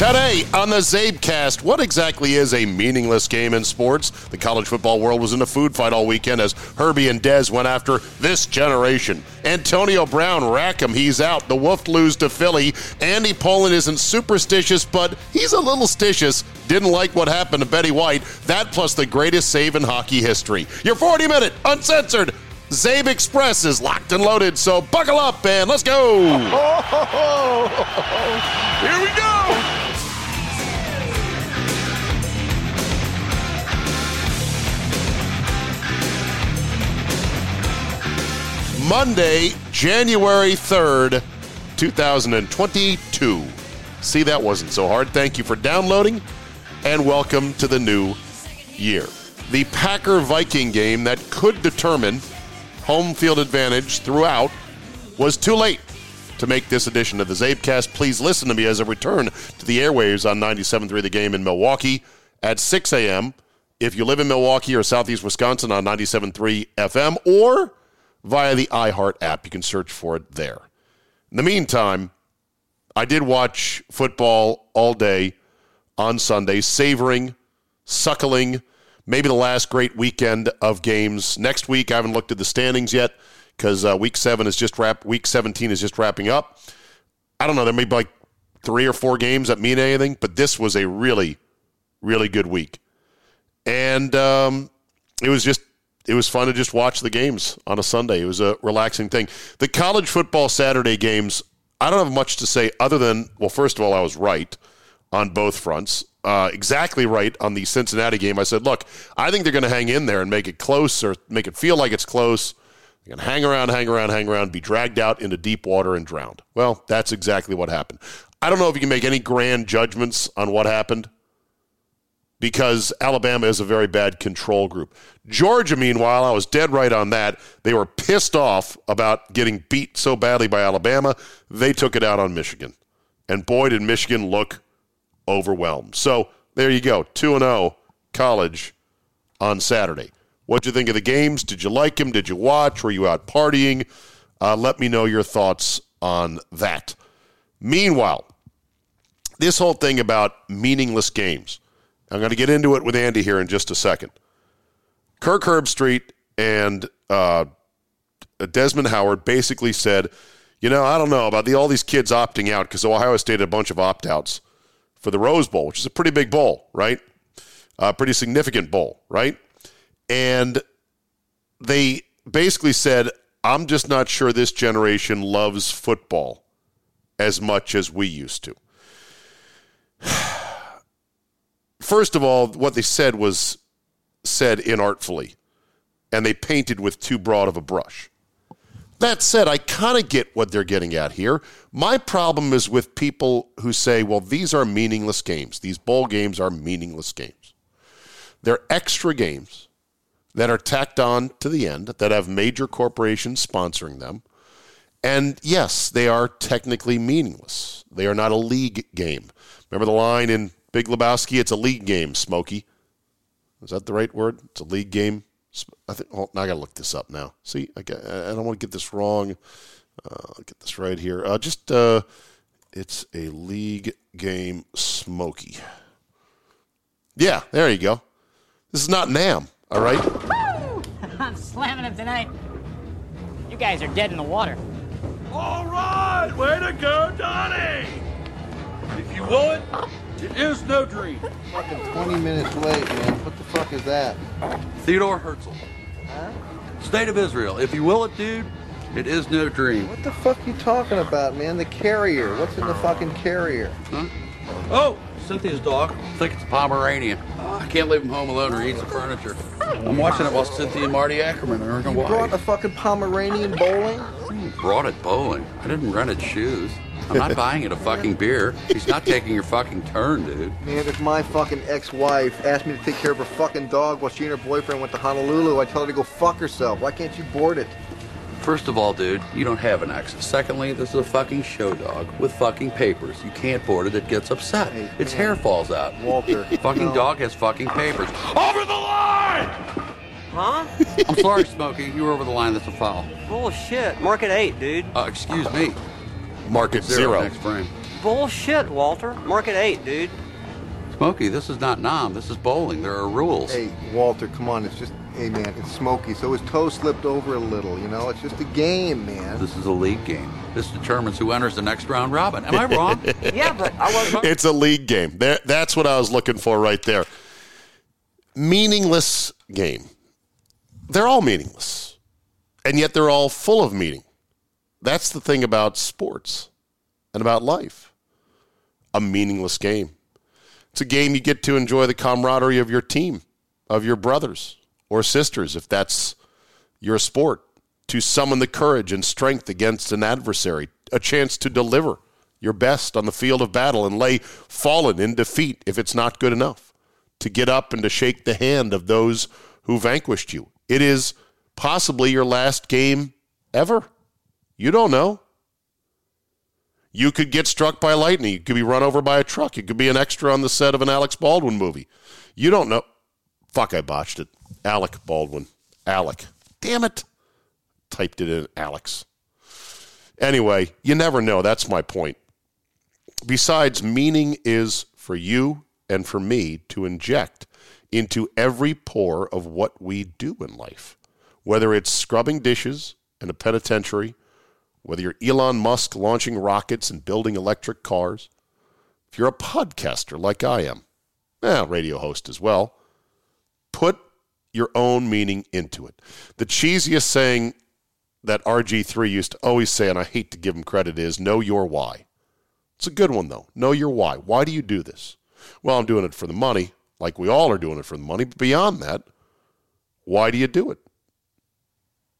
Today on the Czabecast, what exactly is a meaningless game in sports? The college football world was in a food fight all weekend as Herbie and Dez went after this generation. Antonio Brown, rack him, he's out. The Wolf lose to Philly. Andy Pollin isn't superstitious, but he's a little stitious. Didn't like what happened to Betty White. That plus the greatest save in hockey history. Your 40 minute, uncensored Czabe Express is locked and loaded, so buckle up and let's go. Here we go. Monday, January 3rd, 2022. See, that wasn't so hard. Thank you for downloading and welcome to the new year. The Packer Viking game that could determine home field advantage throughout was too late to make this edition of the Czabecast. Please listen to me as I return to the airwaves on 97.3 The Game in Milwaukee at 6 a.m. If you live in Milwaukee or Southeast Wisconsin on 97.3 FM or via the iHeart app. You can search for it there. In the meantime, I did watch football all day on Sunday, savoring, suckling, maybe the last great weekend of games. Next week, I haven't looked at the standings yet because uh, week seven is just wrap. Week seventeen is just wrapping up. I don't know. There may be like three or four games that mean anything, but this was a really, really good week, and um, it was just it was fun to just watch the games on a Sunday. It was a relaxing thing. The college football Saturday games, I don't have much to say other than, well, first of all, I was right on both fronts. Uh, exactly right on the Cincinnati game. I said, look, I think they're going to hang in there and make it close or make it feel like it's close. They're going to hang around, hang around, hang around, be dragged out into deep water and drowned. Well, that's exactly what happened. I don't know if you can make any grand judgments on what happened because Alabama is a very bad control group. Georgia, meanwhile, I was dead right on that. They were pissed off about getting beat so badly by Alabama. They took it out on Michigan. And boy, did Michigan look overwhelmed. So there you go 2 0 college on Saturday. What'd you think of the games? Did you like them? Did you watch? Were you out partying? Uh, let me know your thoughts on that. Meanwhile, this whole thing about meaningless games I'm going to get into it with Andy here in just a second. Kirk Herbstreit and uh, Desmond Howard basically said, you know, I don't know about the, all these kids opting out because Ohio State had a bunch of opt outs for the Rose Bowl, which is a pretty big bowl, right? A pretty significant bowl, right? And they basically said, I'm just not sure this generation loves football as much as we used to. First of all, what they said was said inartfully, and they painted with too broad of a brush. That said, I kind of get what they're getting at here. My problem is with people who say, well, these are meaningless games. These bowl games are meaningless games. They're extra games that are tacked on to the end that have major corporations sponsoring them. And yes, they are technically meaningless. They are not a league game. Remember the line in Big Lebowski, it's a league game, Smokey. Is that the right word? It's a league game. I think. Oh, now I got to look this up now. See, I, got, I don't want to get this wrong. Uh, I'll get this right here. Uh, just, uh, it's a league game, Smokey. Yeah, there you go. This is not Nam. All right. I'm slamming him tonight. You guys are dead in the water. All right, way to go, Donnie. If you will it, it is no dream. Fucking 20 minutes late, man. What the fuck is that? Theodore Herzl. State of Israel. If you will it, dude, it is no dream. What the fuck you talking about, man? The carrier. What's in the fucking carrier? Huh? Oh, Cynthia's dog. I think it's a Pomeranian. I can't leave him home alone or he eats the furniture. I'm watching it while Cynthia and Marty Ackerman are in You brought a fucking Pomeranian bowling? Brought it bowling. I didn't rent its shoes. I'm not buying it a fucking beer. He's not taking your fucking turn, dude. Man, if my fucking ex-wife asked me to take care of her fucking dog while she and her boyfriend went to Honolulu, I tell her to go fuck herself. Why can't you board it? First of all, dude, you don't have an ex. Secondly, this is a fucking show dog with fucking papers. You can't board it, it gets upset. Hey, its man. hair falls out. Walter, fucking no. dog has fucking papers. Over the line! Huh? I'm sorry, Smokey. You were over the line. That's a foul. Bullshit. Mark Market eight, dude. Uh, excuse me. Market zero. next frame. Bullshit, Walter. Market eight, dude. Smokey, this is not Nam. This is bowling. There are rules. Hey, Walter, come on. It's just, hey, man, it's Smokey, so his toe slipped over a little, you know? It's just a game, man. This is a league game. This determines who enters the next round robin. Am I wrong? Yeah, but I wasn't. It's a league game. There, that's what I was looking for right there. Meaningless game. They're all meaningless, and yet they're all full of meaning. That's the thing about sports and about life. A meaningless game. It's a game you get to enjoy the camaraderie of your team, of your brothers or sisters, if that's your sport, to summon the courage and strength against an adversary, a chance to deliver your best on the field of battle and lay fallen in defeat if it's not good enough, to get up and to shake the hand of those who vanquished you. It is possibly your last game ever. You don't know. You could get struck by lightning. You could be run over by a truck. You could be an extra on the set of an Alex Baldwin movie. You don't know. Fuck, I botched it. Alec Baldwin. Alec. Damn it. Typed it in Alex. Anyway, you never know. That's my point. Besides, meaning is for you and for me to inject into every pore of what we do in life, whether it's scrubbing dishes in a penitentiary, whether you're Elon Musk launching rockets and building electric cars, if you're a podcaster like I am, eh, radio host as well, put your own meaning into it. The cheesiest saying that RG3 used to always say, and I hate to give him credit, is know your why. It's a good one, though. Know your why. Why do you do this? Well, I'm doing it for the money, like we all are doing it for the money. But beyond that, why do you do it?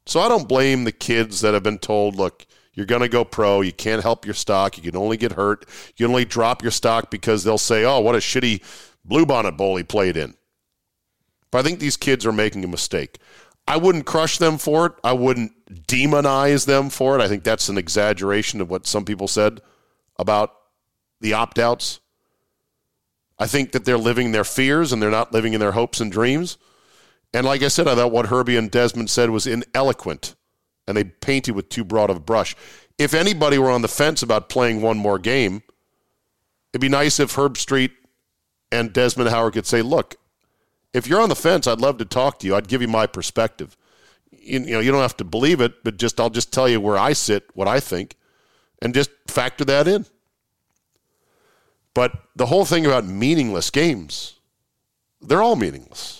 So I don't blame the kids that have been told, look, you're going to go pro. You can't help your stock. You can only get hurt. You can only drop your stock because they'll say, oh, what a shitty bluebonnet bowl he played in. But I think these kids are making a mistake. I wouldn't crush them for it. I wouldn't demonize them for it. I think that's an exaggeration of what some people said about the opt outs. I think that they're living their fears and they're not living in their hopes and dreams. And like I said, I thought what Herbie and Desmond said was ineloquent, and they painted with too broad of a brush. If anybody were on the fence about playing one more game, it'd be nice if Herbstreit and Desmond Howard could say, "Look, if you're on the fence, I'd love to talk to you. I'd give you my perspective. You, you know, you don't have to believe it, but just I'll just tell you where I sit, what I think, and just factor that in." But the whole thing about meaningless games, they're all meaningless.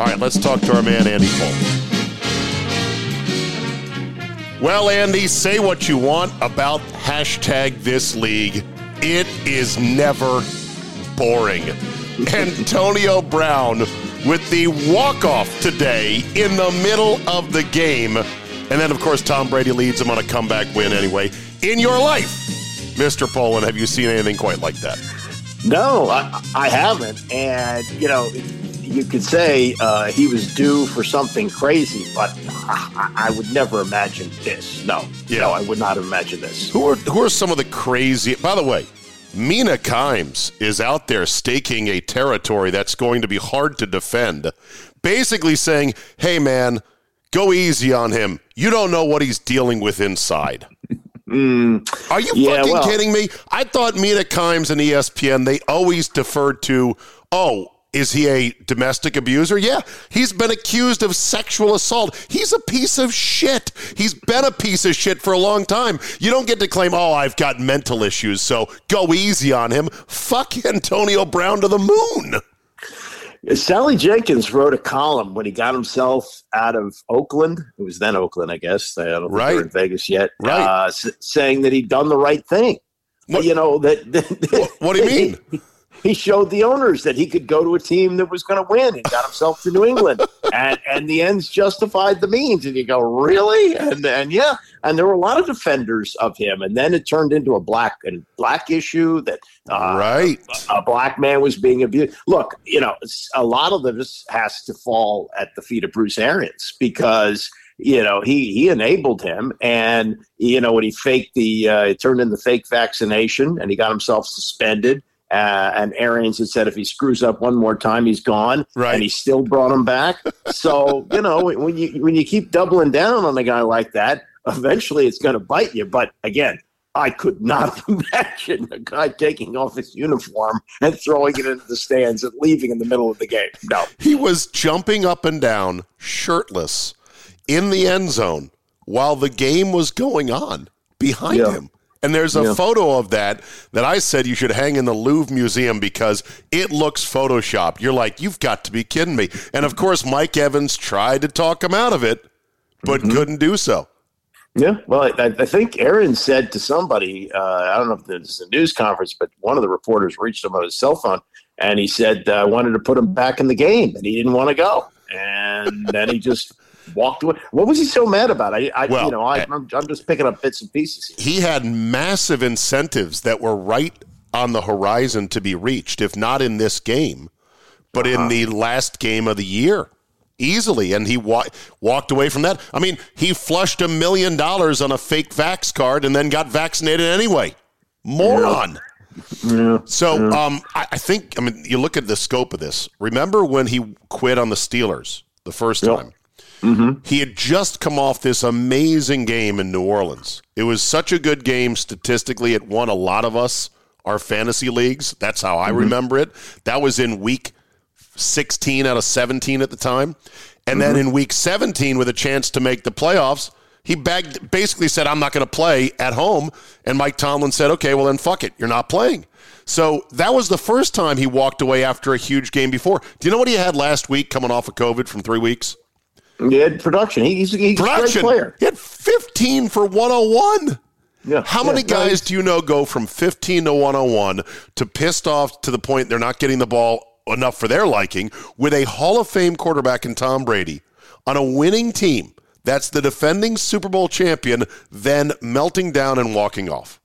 All right, let's talk to our man Andy Cole. Well, Andy, say what you want about hashtag this league. It is never boring. Antonio Brown with the walk-off today in the middle of the game. And then, of course, Tom Brady leads him on a comeback win anyway. In your life, Mr. Pollin, have you seen anything quite like that? No, I, I haven't. And, you know, you could say uh, he was due for something crazy, but I, I would never imagine this. No, Yeah. no, I would not imagine this. Who are who are some of the crazy? By the way, Mina Kimes is out there staking a territory that's going to be hard to defend. Basically saying, "Hey man, go easy on him. You don't know what he's dealing with inside." Are you Mm. Yeah, fucking well- kidding me? I thought Mina Kimes and ESPN they always deferred to, "Oh, is he a domestic abuser? Yeah, he's been accused of sexual assault. He's a piece of shit. He's been a piece of shit for a long time. You don't get to claim, oh, I've got mental issues, so go easy on him. Fuck Antonio Brown to the moon. Sally Jenkins wrote a column when he got himself out of Oakland. It was then Oakland, I guess. I don't think Right. in Vegas yet. Right. Uh, s- saying that he'd done the right thing. What- you know that. that What do you mean? He showed the owners that he could go to a team that was going to win and got himself to New England. and and the ends justified the means. And you go, really? And and yeah, and there were a lot of defenders of him. And then it turned into a black and black issue that uh, right. a black man was being abused. Look, you know, a lot of this has to fall at the feet of Bruce Arians because you know he he enabled him, and you know when he faked the uh, it turned in the fake vaccination, and he got himself suspended. Uh, and Arians had said if he screws up one more time, he's gone. Right. And he still brought him back. so you know when you when you keep doubling down on a guy like that, eventually it's going to bite you. But again, I could not imagine a guy taking off his uniform and throwing it into the stands and leaving in the middle of the game. No. He was jumping up and down, shirtless, in the end zone while the game was going on behind Yeah. him. And there's a Yeah. photo of that that I said you should hang in the Louvre Museum because it looks photoshopped. You're like, you've got to be kidding me. And of course, Mike Evans tried to talk him out of it, but Mm-hmm. couldn't do so. Yeah, well, I, I think Arians said to somebody, uh, I don't know if this is a news conference, but one of the reporters reached him on his cell phone, and he said uh, wanted to put him back in the game, and he didn't want to go, and then he just walked away. What was he so mad about? I, I Well, you know, I, eh, I'm, I'm just picking up bits and pieces. He had massive incentives that were right on the horizon to be reached, if not in this game, but in the last game of the year. Easily, and he wa- walked away from that. I mean, he flushed a million dollars on a fake vax card and then got vaccinated anyway. Moron. Yeah. So, um, I, I think, I mean, you look at the scope of this. Remember when he quit on the Steelers the first Yep. Time? He had just come off this amazing game in New Orleans. It was such a good game statistically. It won a lot of us our fantasy leagues. That's how I mm-hmm. remember it. That was in week 16 out of 17 at the time. And then mm-hmm. in week 17, with a chance to make the playoffs, he bagged, basically said, I'm not going to play at home. And Mike Tomlin said, okay, well, then fuck it. You're not playing. So that was the first time he walked away after a huge game before. Do you know what he had last week coming off of COVID from three weeks? He had production. He, he's, he's a great player. He had 15 for 101. Yeah. How Yeah, many guys do you know go from 15 to 101 to pissed off to the point they're not getting the ball enough for their liking with a Hall of Fame quarterback in Tom Brady on a winning team that's the defending Super Bowl champion, then melting down and walking off?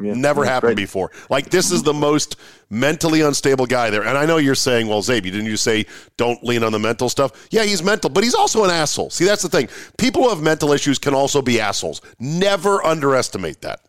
Yeah, Never happened great. before. Like this is the most mentally unstable guy there. And I know you're saying, well, Czabe, didn't you say don't lean on the mental stuff? Yeah, he's mental, but he's also an asshole. See, that's the thing. People who have mental issues can also be assholes. Never underestimate that.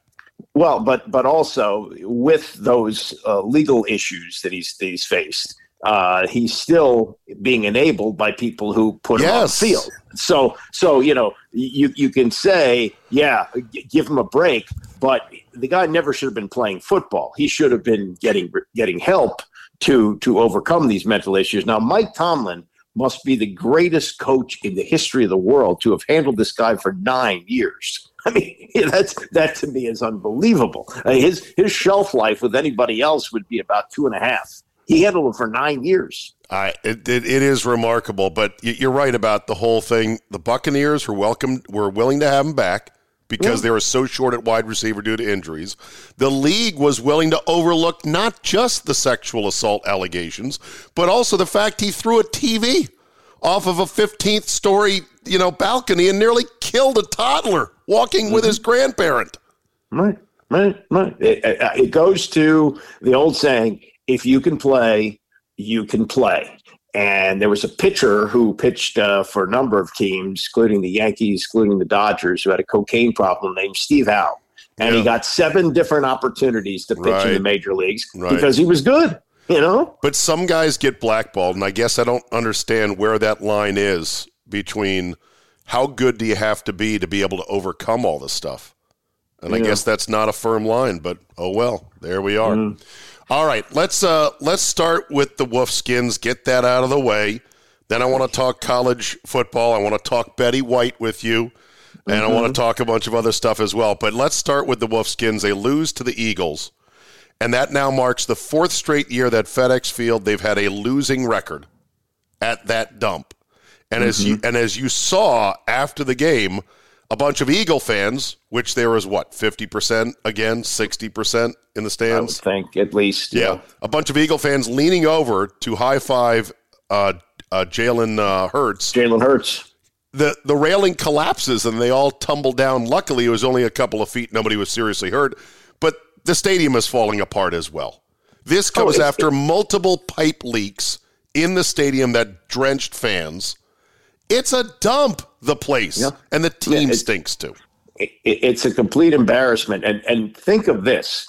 Well, but but also with those uh, legal issues that he's that he's faced, uh, he's still being enabled by people who put him on the field. So so you know you you can say yeah, g- give him a break, but the guy never should have been playing football. He should have been getting getting help to to overcome these mental issues. Now, Mike Tomlin must be the greatest coach in the history of the world to have handled this guy for nine years. I mean, that's that to me is unbelievable. Uh, his his shelf life with anybody else would be about two and a half. He handled it for nine years. I, it, it, it is remarkable, but you're right about the whole thing. The Buccaneers were welcome, were willing to have him back. because Yeah. they were so short at wide receiver due to injuries. The league was willing to overlook not just the sexual assault allegations, but also the fact he threw a TV off of a 15th story, you know, balcony and nearly killed a toddler walking with his mm-hmm. grandparent. Right, right, right. It, it goes to the old saying: if you can play, you can play. And there was a pitcher who pitched uh, for a number of teams, including the Yankees, including the Dodgers, who had a cocaine problem named Steve Howe. And he got seven different opportunities to pitch in the major leagues Right. because he was good, you know? But some guys get blackballed, and I guess I don't understand where that line is between how good do you have to be to be able to overcome all this stuff. And I guess that's not a firm line, but oh well, there we are. All right, let's uh let's start with the Wolfskins, get that out of the way. Then I want to talk college football. I want to talk Betty White with you. And I want to talk a bunch of other stuff as well. But let's start with the Wolfskins. They lose to the Eagles. And that now marks the fourth straight year that FedEx Field they've had a losing record at that dump. And as you and as you saw after the game, a bunch of Eagle fans, which there was what, fifty percent again, sixty percent in the stands. I think at least. Yeah. A bunch of Eagle fans leaning over to high five uh, uh, Jalen uh, Hurts. Jalen Hurts. The the railing collapses and they all tumble down. Luckily, it was only a couple of feet. Nobody was seriously hurt, but the stadium is falling apart as well. This comes it's- after multiple pipe leaks in the stadium that drenched fans. It's a dump, the place, Yeah. and the team it- stinks too. it, it's a complete embarrassment. And and think of this: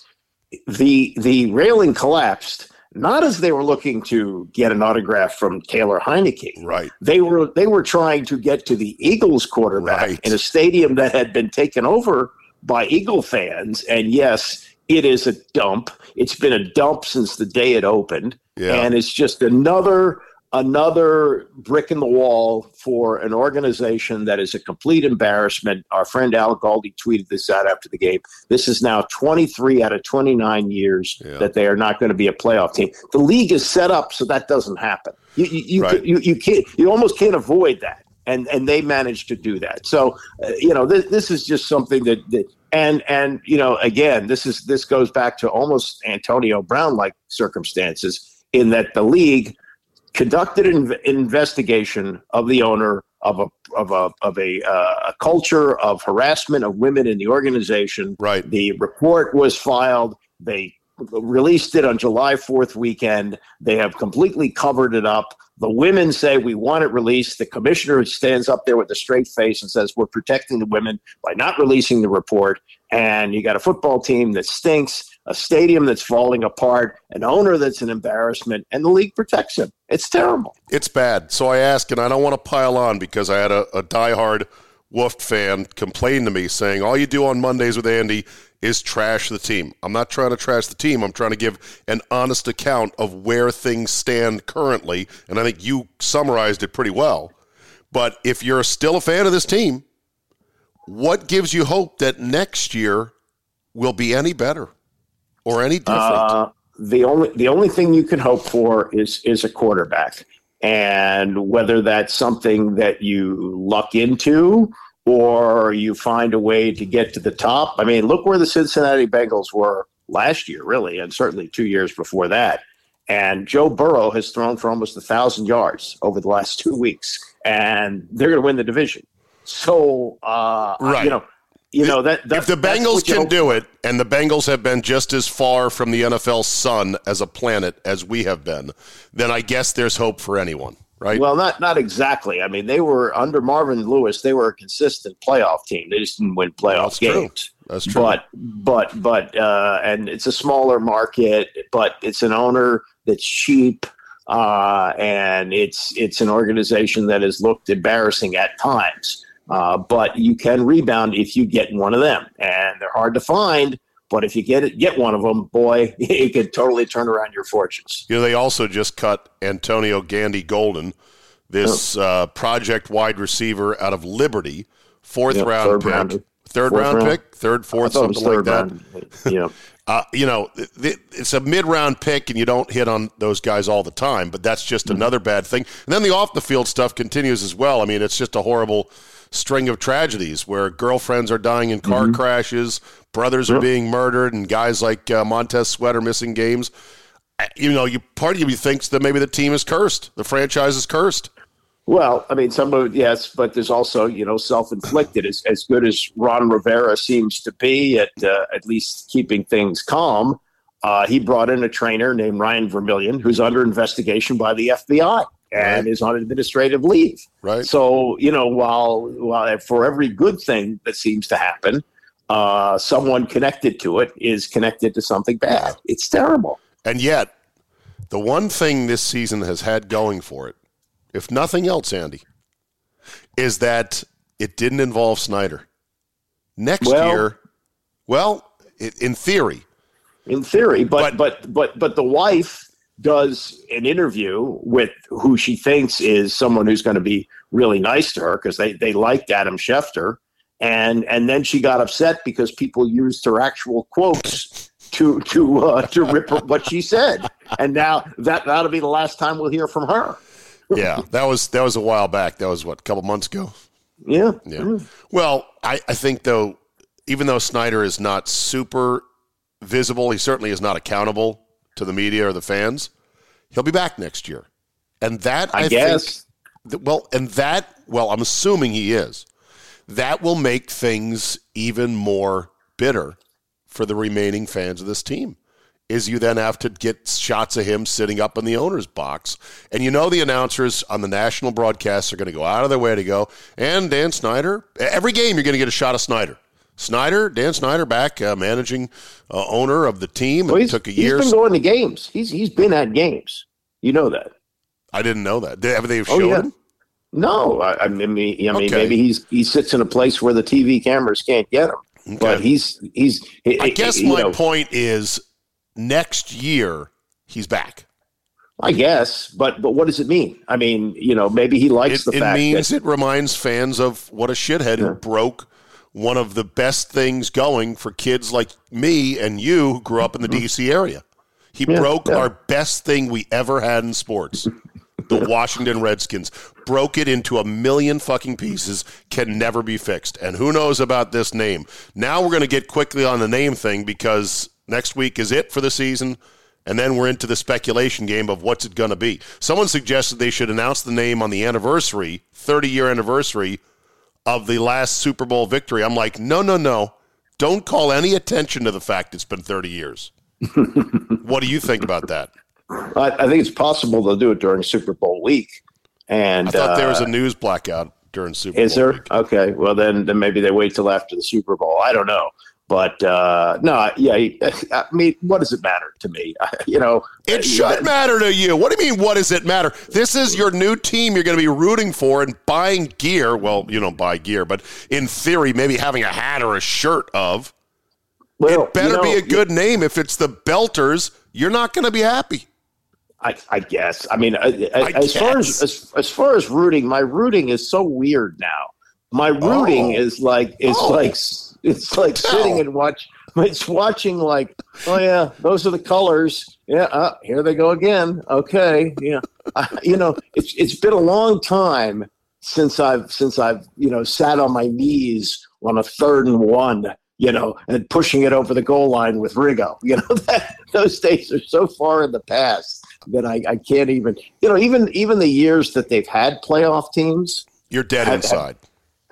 the the railing collapsed not as they were looking to get an autograph from Taylor Heinicke. Right. They were they were trying to get to the Eagles quarterback Right. in a stadium that had been taken over by Eagle fans. And yes, it is a dump. It's been a dump since the day it opened. Yeah. And it's just another another brick in the wall for an organization that is a complete embarrassment. Our friend Al Galdi tweeted this out after the game. This is now 23 out of 29 years Yeah. that they are not going to be a playoff team. The league is set up so that doesn't happen. You you you, Right. you, you can't you almost can't avoid that. And and they managed to do that. So uh, you know this, this is just something that, that and and you know again this is this goes back to almost Antonio Brown like circumstances in that the league conducted an investigation of the owner of a of a of a, uh, a culture of harassment of women in the organization. Right. The report was filed. They released it on July 4th weekend. They have completely covered it up. The women say we want it released. The commissioner stands up there with a straight face and says we're protecting the women by not releasing the report. And you got a football team that stinks, a stadium that's falling apart, an owner that's an embarrassment, and the league protects him. It's terrible. It's bad. So I ask, and I don't want to pile on because I had a, a diehard Wolf fan complain to me saying, all you do on Mondays with Andy is trash the team. I'm not trying to trash the team. I'm trying to give an honest account of where things stand currently. And I think you summarized it pretty well. But if you're still a fan of this team, what gives you hope that next year will be any better or any different? Uh, the only the only thing you can hope for is is a quarterback, and whether that's something that you luck into or you find a way to get to the top. I mean, look where the Cincinnati Bengals were last year, really, and certainly two years before that. And Joe Burrow has thrown for almost a thousand yards over the last two weeks, and they're going to win the division. So, uh, Right. you know, you know that if the Bengals can do it, and the Bengals have been just as far from the NFL sun as a planet as we have been, then I guess there's hope for anyone, right? Well, not not exactly. I mean, they were under Marvin Lewis. They were a consistent playoff team. They just didn't win playoff That's true. games. That's true. But but but uh, and it's a smaller market, but it's an owner that's cheap, uh, and it's it's an organization that has looked embarrassing at times. Uh, but you can rebound if you get one of them, and they're hard to find. But if you get it, get one of them, boy, it could totally turn around your fortunes. you know, they also just cut Antonio Gandy Golden, this uh, project wide receiver out of Liberty, fourth Yep, round third pick. Third Fourth round, round. pick, third, fourth, something like third that. round. You know, Uh, you know, th- th- it's a mid round pick, and you don't hit on those guys all the time, but that's just Mm-hmm. another bad thing. And then the off the field stuff continues as well. I mean, it's just a horrible string of tragedies where girlfriends are dying in car Mm-hmm. crashes, brothers are being murdered, and guys like uh, Montez Sweat are missing games. Uh, You know, you part of you thinks that maybe the team is cursed, the franchise is cursed. Well, I mean, some of it, yes, but there's also, you know, self-inflicted. As, as good as Ron Rivera seems to be at uh, at least keeping things calm, uh, he brought in a trainer named Ryan Vermillion, who's under investigation by the FBI and Right. is on administrative leave. Right. So, you know, while while for every good thing that seems to happen, uh, someone connected to it is connected to something bad. It's terrible. And yet, the one thing this season has had going for it, if nothing else, Andy, is that it didn't involve Snyder. Next Well- year, well, it, in theory, in theory but but but but the wife does an interview with who she thinks is someone who's going to be really nice to her because they they liked Adam Schefter and and then she got upset because people used her actual quotes to to uh, to rip what she said and now that that'll be the last time we'll hear from her yeah, that was that was a while back. That was what a couple months ago. yeah Yeah. Well, I, I think though, even though Snyder is not super visible, he certainly is not accountable to the media or the fans. He'll be back next year, and that I, I guess. think. Well, and that well, I'm assuming he is. That will make things even more bitter for the remaining fans of this team. Is you then have to get shots of him sitting up in the owner's box. And you know the announcers on the national broadcasts are going to go out of their way to go, and Dan Snyder, every game you're going to get a shot of Snyder. Snyder, Dan Snyder back, uh, managing uh, owner of the team. well, It took a he's year. been going to games he's he's been at games you know that I didn't know that. Have they Oh, yeah. him? No, I, I mean, I mean, Okay. maybe he's he sits in a place where the TV cameras can't get him. But Okay. he's he's. I guess you my know, point is next year he's back. I guess, but but what does it mean? I mean, you know, maybe he likes It, the it fact means that it reminds fans of what a shithead who broke one of the best things going for kids like me and you who grew up in the D.C. area. He Mm-hmm. Yeah, broke yeah. our best thing we ever had in sports. The Washington Redskins broke it into a million fucking pieces, can never be fixed. And who knows about this name? Now we're going to get quickly on the name thing because next week is it for the season. And then we're into the speculation game of what's it going to be. Someone suggested they should announce the name on the anniversary, 30 year anniversary of the last Super Bowl victory. I'm like, no, no, no. Don't call any attention to the fact it's been 30 years. what do you think about that? I, I think it's possible they'll do it during Super Bowl week. And I thought there was uh, a news blackout during Super Is Bowl. Is there? week. Okay. Well, then then maybe they wait till after the Super Bowl. I don't know. But uh, no, yeah. I mean, what does it matter to me? You know, It should matter to you. What do you mean, what does it matter? This is your new team you're going to be rooting for and buying gear. Well, you don't buy gear, but in theory, maybe having a hat or a shirt of. Well, it better you know, be a good name. If it's the Belters, you're not going to be happy. I, I guess. I mean, uh, as far as, as as far as rooting, my rooting is so weird now. My rooting Oh. is like it's Oh. like it's like sitting and watch. It's watching like, oh yeah, those are the colors. Yeah, uh, here they go again. Okay, yeah. I, you know, it's it's been a long time since I've since I've you know sat on my knees on a third and one. You know, and pushing it over the goal line with Riggo. You know, that, those days are so far in the past that I, I can't even. You know, even even the years that they've had playoff teams. You're dead Have- inside.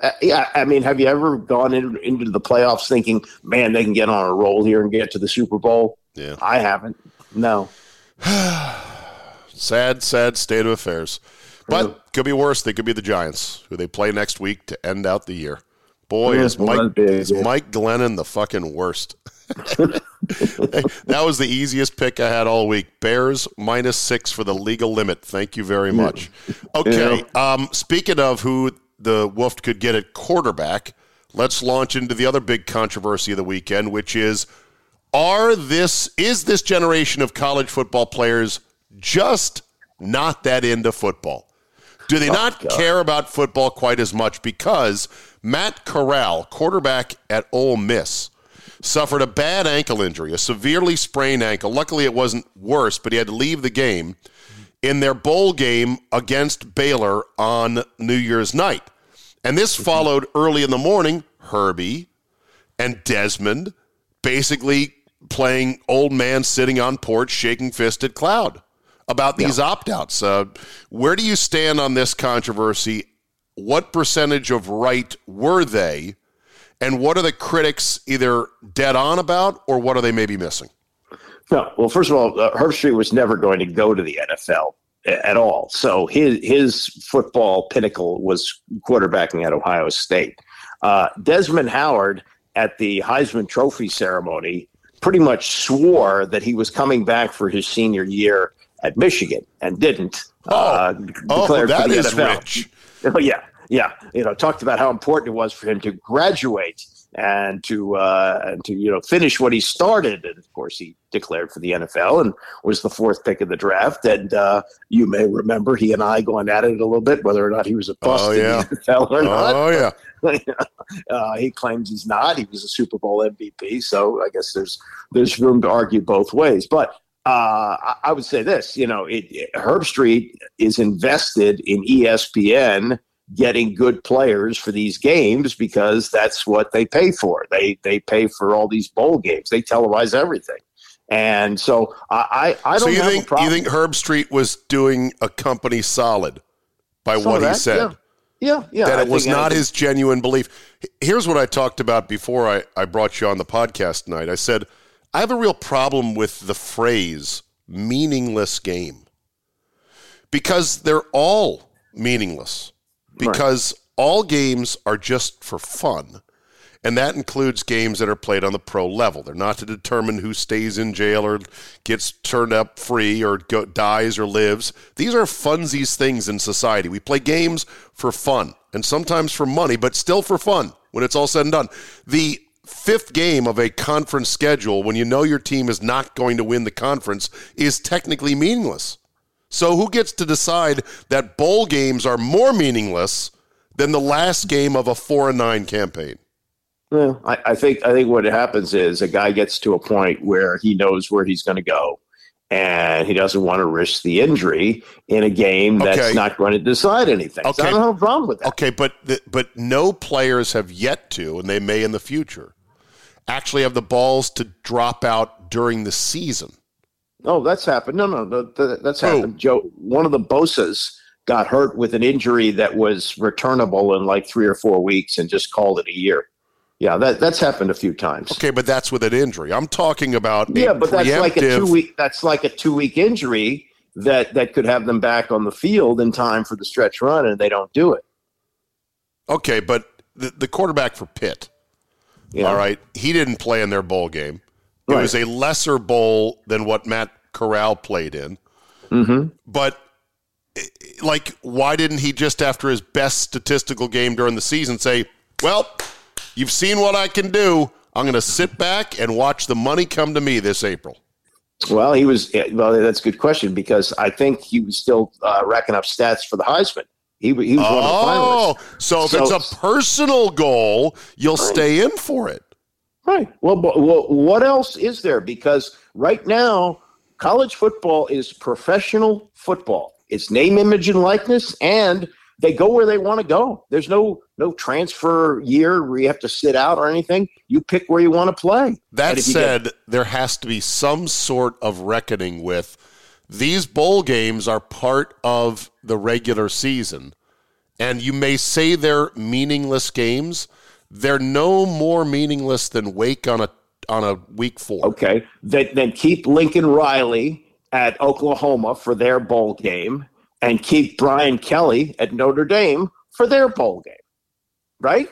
Uh, yeah, I mean, have you ever gone in, into the playoffs thinking, "Man, they can get on a roll here and get to the Super Bowl"? Yeah. I haven't. No. Sad, sad state of affairs. But could be worse. They could be the Giants, who they play next week to end out the year. Boy, Yeah, is Mike be- is Mike Glennon the fucking worst. that was the easiest pick I had all week. Bears minus six for the legal limit. Thank you very much. Okay. Um, speaking of who the Wolf could get at quarterback, let's launch into the other big controversy of the weekend, which is are this is this generation of college football players just not that into football? Do they oh, not care about football quite as much? Because Matt Corral, quarterback at Ole Miss, suffered a bad ankle injury, a severely sprained ankle. Luckily, it wasn't worse, but he had to leave the game in their bowl game against Baylor on New Year's night. And this followed early in the morning, Herbie and Desmond basically playing old man sitting on porch shaking fist at Cloud about these yeah. opt outs. Uh, where do you stand on this controversy? What percentage of right were they? And what are the critics either dead on about or what are they maybe missing? No, well, first of all, uh, Herbstreit was never going to go to the NFL at all. So his his football pinnacle was quarterbacking at Ohio State. Uh, Desmond Howard at the Heisman Trophy ceremony pretty much swore that he was coming back for his senior year at Michigan and didn't. Oh, uh, oh that is NFL. rich. Oh, yeah, yeah. You know, talked about how important it was for him to graduate and to uh, and to you know finish what he started. And of course, he declared for the NFL and was the fourth pick of the draft. And uh, you may remember he and I going at it a little bit whether or not he was a bust oh, yeah. in the NFL or not. Oh yeah. uh, he claims he's not. He was a Super Bowl MVP, so I guess there's there's room to argue both ways. But uh, I would say this: you know, it, it, Herbstreit is invested in ESPN getting good players for these games because that's what they pay for. They they pay for all these bowl games. They televise everything. And so I, I, I don't so you think, You think Herbstreit was doing a company solid by Some what he said? Yeah. Yeah, yeah. That it was not his genuine belief. Here's what I talked about before I, I brought you on the podcast tonight. I said, I have a real problem with the phrase meaningless game because they're all meaningless because right. all games are just for fun. And that includes games that are played on the pro level. They're not to determine who stays in jail or gets turned up free or go, dies or lives. These are funsies things in society. We play games for fun and sometimes for money, but still for fun when it's all said and done. The fifth game of a conference schedule, when you know your team is not going to win the conference, is technically meaningless. So who gets to decide that bowl games are more meaningless than the last game of a four and nine campaign? Well, I, I think I think what happens is a guy gets to a point where he knows where he's going to go, and he doesn't want to risk the injury in a game that's okay. not going to decide anything. Okay. So I don't have a problem with that. Okay, but but no players have yet to, and they may in the future, actually have the balls to drop out during the season. Oh, that's happened. No, no, no that's Who? happened. Joe, one of the Bosa's got hurt with an injury that was returnable in like three or four weeks and just called it a year. Yeah, that that's happened a few times. Okay, but that's with an injury. I'm talking about yeah, but that's like a two week. That's like a two week injury that that could have them back on the field in time for the stretch run, and they don't do it. Okay, but the, the quarterback for Pitt, yeah. all right, he didn't play in their bowl game. It right. was a lesser bowl than what Matt Corral played in. Mm-hmm. But like, why didn't he just after his best statistical game during the season say, "Well, you've seen what I can do. I'm going to sit back and watch the money come to me this April." Well, he was. Well, that's a good question because I think he was still uh, racking up stats for the Heisman. He, he was oh, one of the oh, finalists. So if so, it's a personal goal, you'll stay in for it. Right. Well, well, what else is there? Because right now, college football is professional football. It's name, image, and likeness, and they go where they want to go. There's no no transfer year where you have to sit out or anything. You pick where you want to play. That said, get- there has to be some sort of reckoning with these bowl games are part of the regular season. And you may say they're meaningless games, they're no more meaningless than Wake on a on a week four. Okay, then then keep Lincoln Riley at Oklahoma for their bowl game, and keep Brian Kelly at Notre Dame for their bowl game. Right?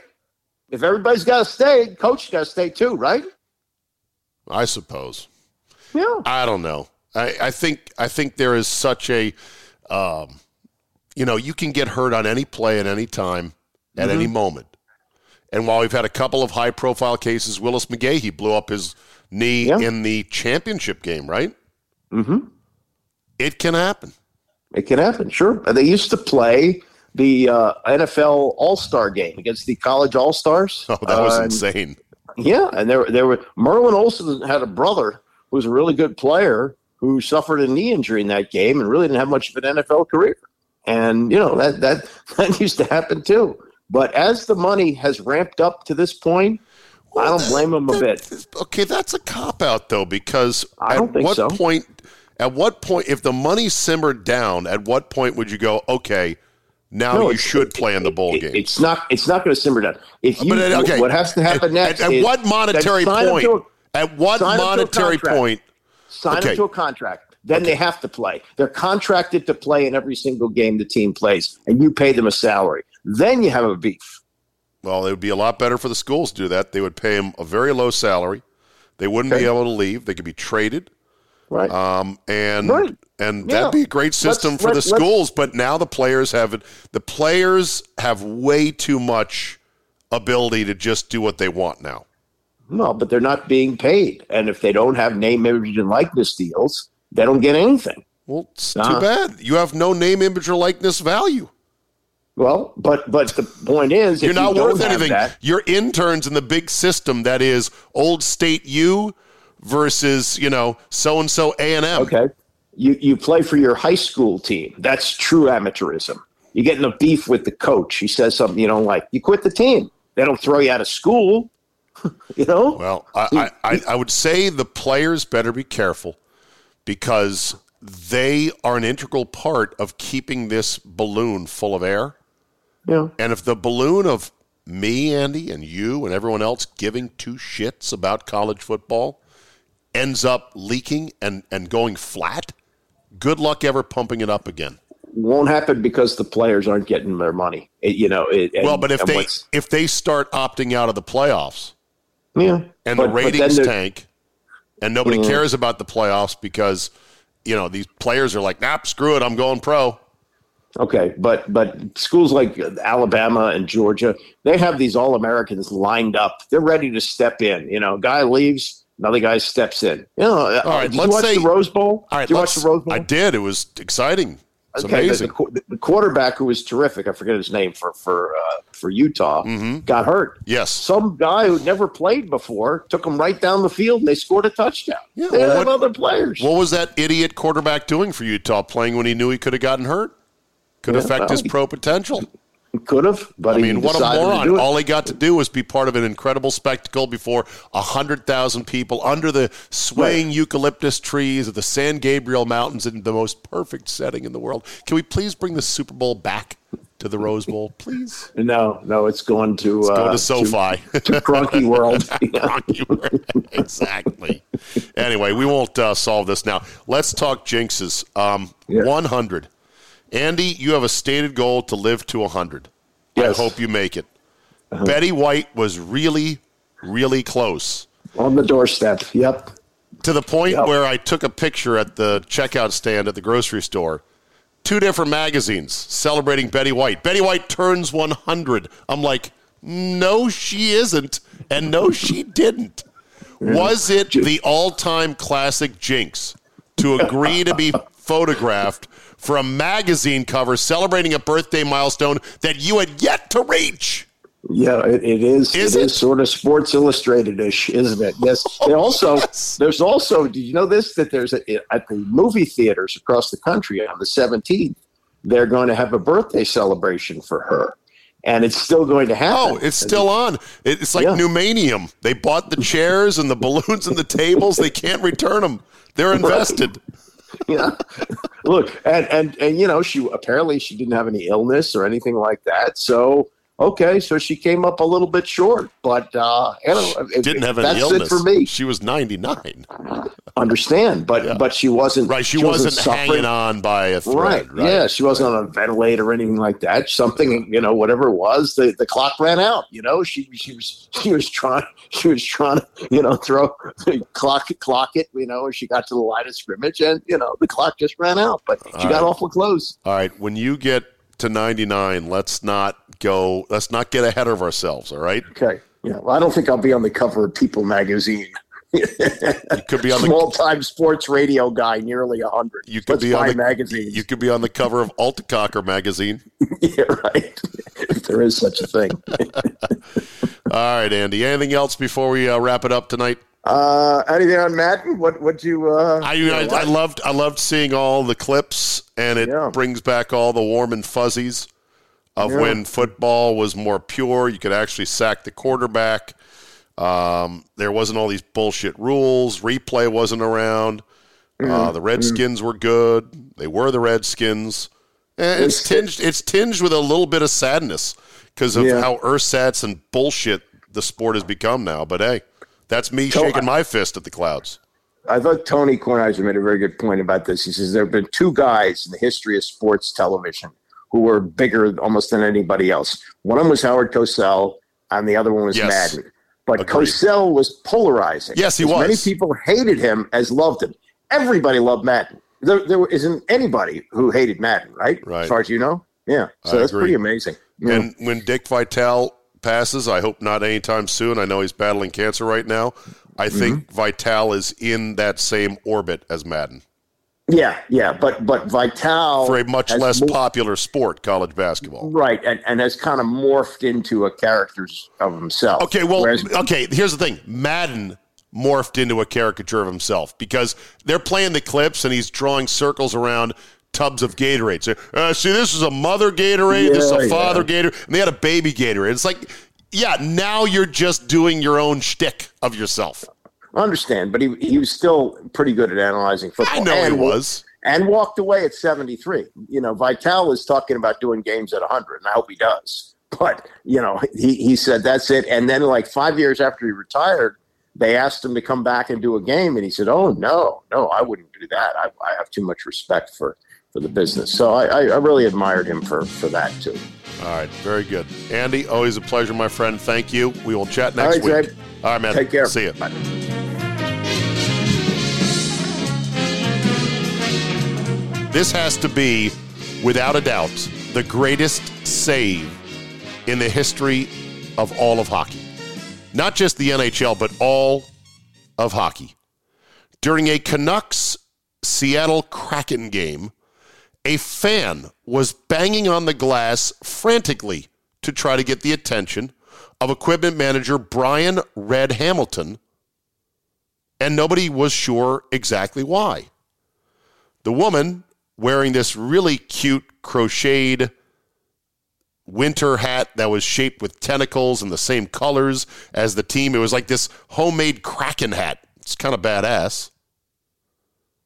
If everybody's got to stay, coach got to stay too, right? I suppose. Yeah. I don't know. I, I think I think there is such a, um, you know, you can get hurt on any play at any time, at mm-hmm. any moment. And while we've had a couple of high profile cases, Willis McGahee he blew up his knee yeah. in the championship game, right? Mm-hmm. It can happen. It can happen, sure. They used to play the uh, NFL All Star game against the college All Stars. Oh, that was uh, insane. Yeah, and there, there were Merlin Olsen had a brother who was a really good player who suffered a knee injury in that game and really didn't have much of an NFL career. And you know that that that used to happen too. But as the money has ramped up to this point, I don't blame them a bit. Okay, that's a cop out though, because I at what so. point? At what point, if the money simmered down, at what point would you go? Okay, now No, you should play in the bowl It- game. it's not. It's not going to simmer down. If you, But, uh, okay, what has to happen at, next? At, at is what monetary then sign them point? a- at what sign them to a monetary point? sign Okay. them to a contract. Then they have to play. They're contracted to play in every single game the team plays, and you pay them a salary. Then you have a beef. Well, it would be a lot better for the schools to do that. They would pay them a very low salary. They wouldn't Okay. be able to leave. They could be traded. Right. Um, and Right. and Yeah. that'd be a great system Let's- for the let- let's- schools. But now the players have it. The players have way too much ability to just do what they want now. no, but they're not being paid, and if they don't have name, image, and likeness deals, they don't get anything. Well, it's Uh-huh. too bad. You have no name, image, or likeness value. Well, but but the point is, You're not you worth anything. That, You're interns in the big system that is Old State U versus you know so and so A and M. okay, you you play for your high school team. That's true amateurism. You get in a beef with the coach. He says something you don't like. You quit the team. They don't throw you out of school. you know. Well, I, I, I would say the players better be careful because they are an integral part of keeping this balloon full of air. Yeah. And if the balloon of me, Andy, and you and everyone else giving two shits about college football ends up leaking and, and going flat, good luck ever pumping it up again. won't happen because the players aren't getting their money. It- you know. It, and- well, but if they what's- if they start opting out of the playoffs yeah, and but- the ratings tank, and nobody Mhm. cares about the playoffs because you know these players are like, nah, screw it, I'm going pro. Okay, but but schools like Alabama and Georgia, they have these All Americans lined up. They're ready to step in. You know, guy leaves, another guy steps in. You know, All right, did you let's watch say- the Rose Bowl? All right, did you watch the Rose Bowl? I did. It was exciting. It's okay, the- amazing. The, qu- the quarterback who was terrific, I forget his name for for uh, for Utah, got hurt. Mm-hmm. Yes. Some guy who never played before took him right down the field, and they scored a touchdown. Yeah, they well, what- other players. What was that idiot quarterback doing for Utah? Playing when he knew he could have gotten hurt, could Yeah, affect well, his pro potential. Could have, but I mean, what a to moron! All he got to do was be part of an incredible spectacle before hundred thousand people under the swaying eucalyptus trees of the San Gabriel Mountains in the most perfect setting in the world. Can we please bring the Super Bowl back to the Rose Bowl, please? No, no, it's going to Let's uh, go to SoFi. to Kroenke World. exactly. Anyway, we won't uh, solve this now. Let's talk jinxes. Um, 100. Andy, you have a stated goal to live to 100. Yes. I hope you make it. Uh-huh. Betty White was really, really close. on the doorstep. Yep. To the point Yep. where I took a picture at the checkout stand at the grocery store. Two different magazines celebrating Betty White. Betty White turns 100. I'm like, no, she isn't. And no, she didn't. Was it the all time classic jinx to agree to be photographed for a magazine cover celebrating a birthday milestone that you had yet to reach? Yeah, it, it is. Is it it? is sort of Sports Illustrated-ish, isn't it? Yes. Oh, they also there's also. Did you know this? That there's a, at the movie theaters across the country on the 17th, they're going to have a birthday celebration for her, and it's still going to happen. Oh, it's still on. It's like Yeah. Numanium. They bought the chairs and the balloons and the tables. They can't return them. They're invested. yeah. Look, and and and you know, she apparently she didn't have any illness or anything like that. So okay, so she came up a little bit short, but uh, if- Didn't have any that's illness. it for me. She was 99. Understand, but but she wasn't Right. She, wasn't, suffering. hanging on by a thread. Right. Right. Yeah, she wasn't on a ventilator or anything like that. Something, you know, whatever it was, the, the clock ran out. You know, she she was she was trying she was trying to you know throw clock clock it. You know, she got to the line of scrimmage, and you know the clock just ran out. But she All got right. awful close. All right. When you get to 99, let's not go, let's not get ahead of ourselves. All right. Okay. Yeah. Well, I don't think I'll be on the cover of People magazine. You could be on the Small time sports radio guy, nearly a hundred. You could Let's be on the magazines. You could be on the cover of Altacocker magazine. yeah, right. if there is such a thing. All right, Andy. Anything else before we uh, wrap it up tonight? Uh, anything on Madden? What would you? Uh, I, I, I loved I loved seeing all the clips, and it Yeah. brings back all the warm and fuzzies of Yeah. when football was more pure. You could actually sack the quarterback. Um, there wasn't all these bullshit rules. Replay wasn't around. Mm-hmm. Uh, the Redskins were good. They were the Redskins. And it's tinged. It's tinged with a little bit of sadness because of Yeah. how ersatz and bullshit the sport has become now. But hey, that's me So shaking I- my fist at the clouds. I thought Tony Kornheiser made a very good point about this. He says there have been two guys in the history of sports television who were bigger almost than anybody else. One of them was Howard Cosell, and the other one was Yes. Madden. But Agreed. Cosell was polarizing. Yes, he as Many people hated him as loved him. Everybody loved Madden. There, there isn't anybody who hated Madden, right? Right. As far as you know. Yeah. So I that's agree. pretty amazing. Yeah. And when Dick Vitale passes, I hope not anytime soon. I know he's battling cancer right now. I think Mm-hmm. Vitale is in that same orbit as Madden yeah, yeah. But but Vitale for a much less popular sport, college basketball. Right, and, and has kind of morphed into a character of himself. Okay, well, Whereas- okay. Here's the thing: Madden morphed into a caricature of himself because they're playing the clips and he's drawing circles around tubs of Gatorade. So, uh, see, this is a mother Gatorade, this is a father yeah. Gatorade, and they had a baby Gatorade. It's like, yeah, now you're just doing your own shtick of yourself. I understand, but he he was still pretty good at analyzing football. I know he was. and walked away at seventy three. You know, Vitale is talking about doing games at hundred, and I hope he does. But you know, he he said that's it. And then, like five years after he retired, they asked him to come back and do a game, and he said, "Oh no, no, I wouldn't do that. I, I have too much respect for." For the business, so I, I, I really admired him for for that too. All right, very good. Andy, always a pleasure, my friend. Thank you. We will chat next right, week. Jed. All right, man. Take care. See you. Bye. This has to be, without a doubt, the greatest save in the history of all of hockey. Not just the NHL, but all of hockey. During a Canucks Seattle Kraken game, a fan was banging on the glass frantically to try to get the attention of equipment manager Brian Red Hamilton, and nobody was sure exactly why. The woman wearing this really cute crocheted winter hat that was shaped with tentacles and the same colors as the team. It was like this homemade Kraken hat. It's kind of badass.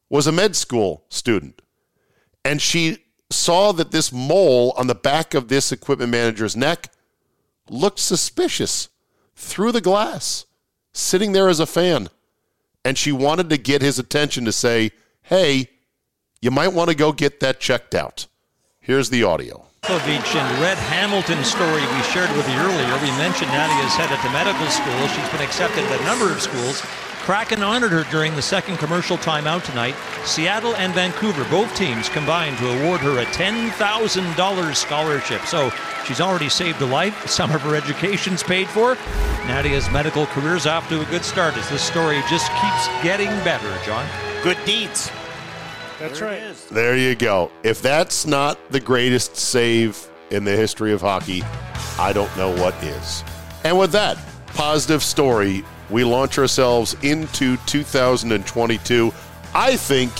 Was a med school student. And she saw that this mole on the back of this equipment manager's neck looked suspicious through the glass, sitting there as a fan. And she wanted to get his attention to say, hey, you might want to go get that checked out. Here's the audio. Beach and Red Hamilton story we shared with you earlier. We mentioned Nadia's headed to medical school. She's been accepted at a number of schools. Kraken honored her during the second commercial timeout tonight. Seattle and Vancouver, both teams combined to award her a $10,000 scholarship. So she's already saved a life. Some of her education's paid for. Nadia's medical career's off to a good start as this story just keeps getting better, John. Good deeds. That's right. There you go. If that's not the greatest save in the history of hockey, I don't know what is. And with that positive story, we launch ourselves into 2022. I think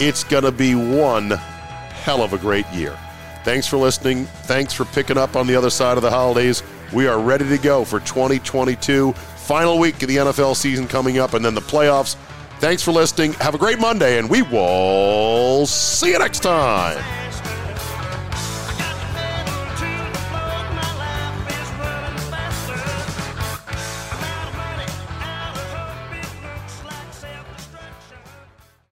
it's going to be one hell of a great year. Thanks for listening. Thanks for picking up on the other side of the holidays. We are ready to go for 2022. Final week of the NFL season coming up, and then the playoffs. Thanks for listening. Have a great Monday, and we will see you next time.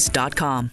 Cancerscreenquiz.com.